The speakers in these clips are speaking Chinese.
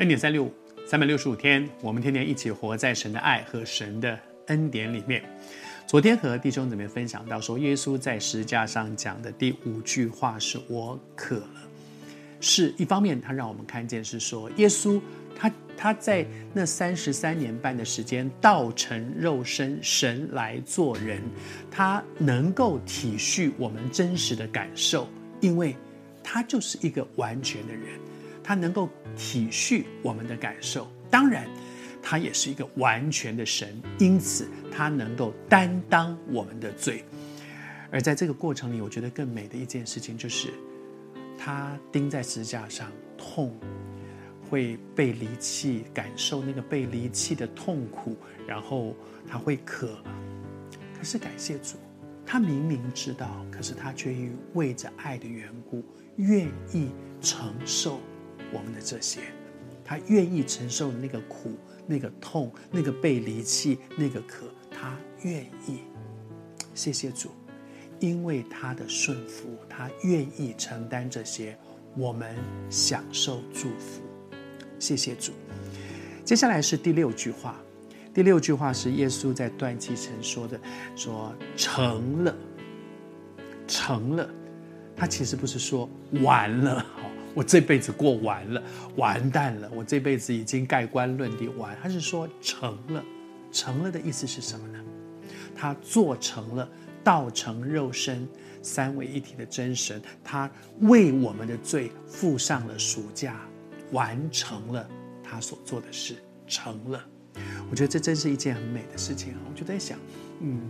恩典三六五，三百六十五天，我们天天一起活在神的爱和神的恩典里面。昨天和弟兄姊妹分享到说，耶稣在十字架上讲的第五句话是“我渴了”，是一方面，他让我们看见是说，耶稣他他在那三十三年半的时间，道成肉身，神来做人，他能够体恤我们真实的感受，因为他就是一个完全的人。他能够体恤我们的感受，当然，他也是一个完全的神，因此他能够担当我们的罪。而在这个过程里，我觉得更美的一件事情就是，他钉在十字架上，痛，会被离弃，感受那个被离弃的痛苦，然后他会渴。可是感谢主，他明明知道，可是他却为着爱的缘故，愿意承受。我们的这些，他愿意承受那个苦、那个痛、那个被离弃、那个渴，他愿意。谢谢主，因为他的顺服，他愿意承担这些，我们享受祝福。谢谢主。接下来是第六句话，第六句话是耶稣在断气前说的，说成了，成了。他其实不是说完了。我这辈子过完了，完蛋了！我这辈子已经盖棺论定完。他是说成了，成了的意思是什么呢？他做成了道成肉身，三位一体的真神，他为我们的罪付上了赎价，完成了他所做的事，成了。我觉得这真是一件很美的事情啊！我就在想，嗯，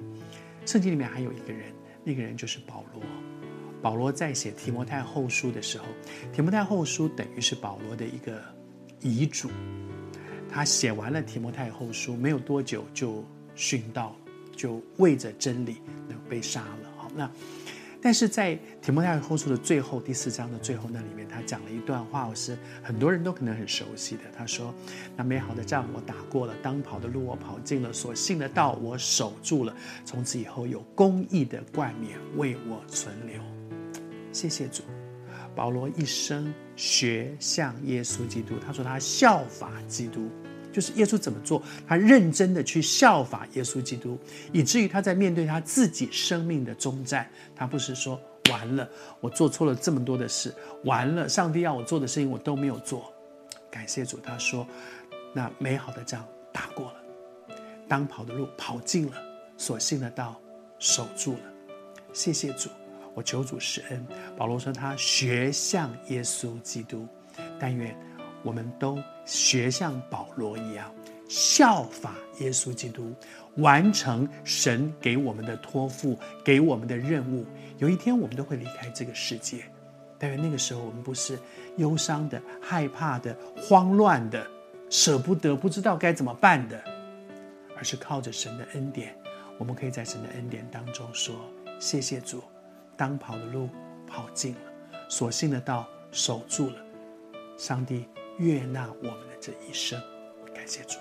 圣经里面还有一个人，那个人就是保罗。保罗在写提摩太后书的时候，提摩太后书等于是保罗的一个遗嘱。他写完了提摩太后书，没有多久就殉道，就为着真理被杀了。好，那但是在提摩太后书的最后第四章的最后那里面，他讲了一段话，我是很多人都可能很熟悉的。他说：“那美好的仗我打过了，当跑的路我跑尽了，所信的道我守住了，从此以后有公义的冠冕为我存留。”谢谢主，保罗一生学像耶稣基督。他说他效法基督，就是耶稣怎么做，他认真的去效法耶稣基督，以至于他在面对他自己生命的终战，他不是说完了，我做错了这么多的事，完了，上帝要我做的事情我都没有做。感谢主，他说那美好的仗打过了，当跑的路跑尽了，所信的道守住了。谢谢主。我求主施恩。保罗说他学像耶稣基督，但愿我们都学像保罗一样，效法耶稣基督，完成神给我们的托付，给我们的任务。有一天我们都会离开这个世界，但愿那个时候我们不是忧伤的、害怕的、慌乱的、舍不得、不知道该怎么办的，而是靠着神的恩典，我们可以在神的恩典当中说：谢谢主。当跑的路跑尽了，所幸的道守住了，上帝悦纳我们的这一生，感谢主。